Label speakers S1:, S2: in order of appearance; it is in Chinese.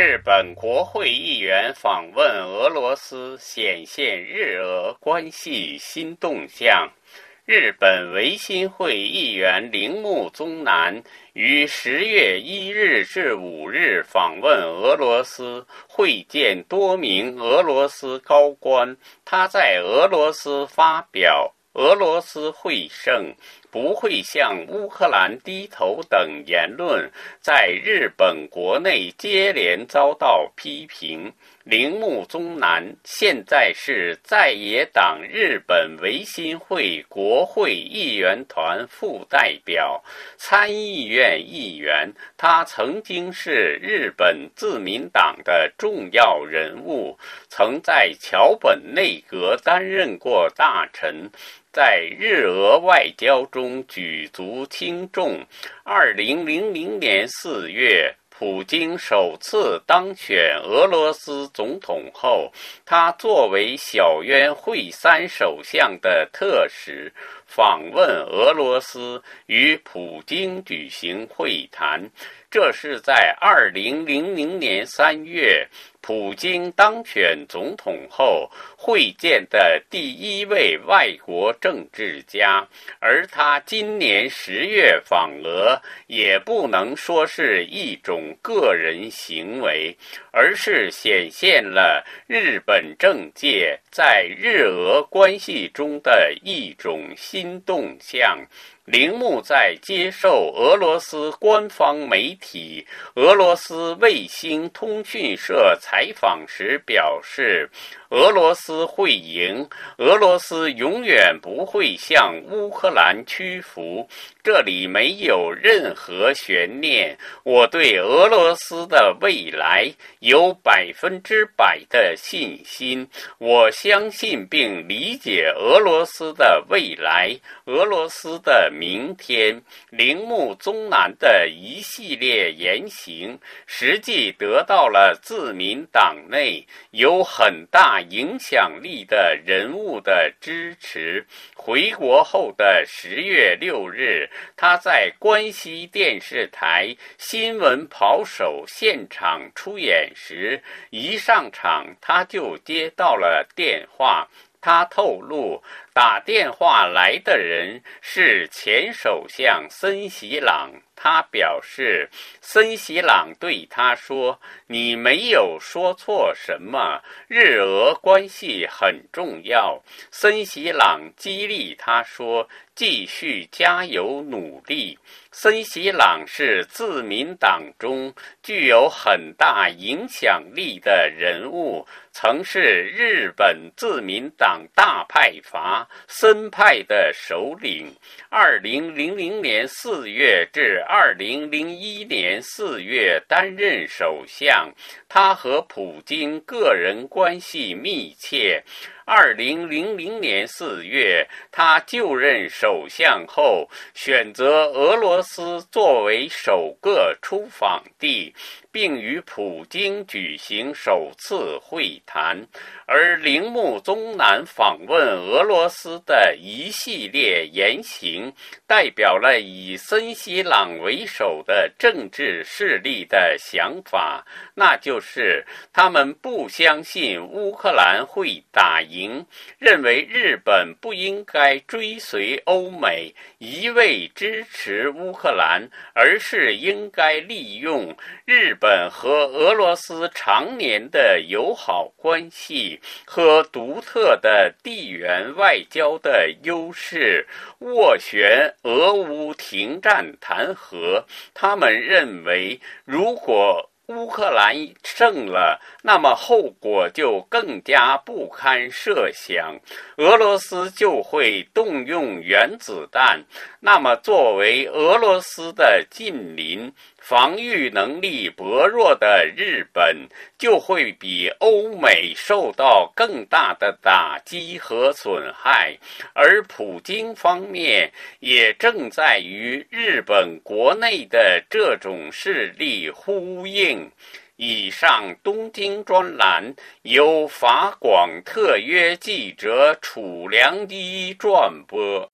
S1: 日本国会议员访问俄罗斯，显现日俄关系新动向。日本维新会议员铃木宗男于十月一日至五日访问俄罗斯，会见多名俄罗斯高官。他在俄罗斯发表。俄罗斯会胜，不会向乌克兰低头等言论，在日本国内接连遭到批评。铃木宗男现在是在野党日本维新会国会议员团副代表、参议院议员。他曾经是日本自民党的重要人物，曾在桥本内阁担任过大臣。在日俄外交中举足轻重。二零零零年四月，普京首次当选俄罗斯总统后，他作为小渊惠三首相的特使访问俄罗斯，与普京举行会谈。这是在二零零零年三月。普京当选总统后会见的第一位外国政治家，而他今年十月访俄，也不能说是一种个人行为，而是显现了日本政界在日俄关系中的一种新动向铃木在接受俄罗斯官方媒体俄罗斯卫星通讯社采访时表示。俄罗斯会赢，俄罗斯永远不会向乌克兰屈服，这里没有任何悬念。我对俄罗斯的未来有百分之百的信心，我相信并理解俄罗斯的未来，俄罗斯的明天。铃木宗男的一系列言行，实际得到了自民党内有很大。影响力的人物的支持。回国后的十月六日，他在关西电视台新闻跑手现场出演时，一上场他就接到了电话。他透露，打电话来的人是前首相森喜朗。他表示，森喜朗对他说：“你没有说错什么，日俄关系很重要。”森喜朗激励他说：“继续加油努力。”森喜朗是自民党中具有很大影响力的人物，曾是日本自民党大派阀森派的首领。二零零零年四月至二零零一年四月担任首相，他和普京个人关系密切。二零零零年四月，他就任首相后，选择俄罗斯作为首个出访地。并与普京举行首次会谈，而铃木宗男访问俄罗斯的一系列言行，代表了以森西朗为首的政治势力的想法，那就是他们不相信乌克兰会打赢，认为日本不应该追随欧美一味支持乌克兰，而是应该利用日本。本和俄罗斯常年的友好关系和独特的地缘外交的优势，斡旋俄乌停战谈和。他们认为，如果乌克兰胜了，那么后果就更加不堪设想。俄罗斯就会动用原子弹，那么作为俄罗斯的近邻。防御能力薄弱的日本就会比欧美受到更大的打击和损害，而普京方面也正在与日本国内的这种势力呼应。以上东京专栏由法广特约记者楚良一转播。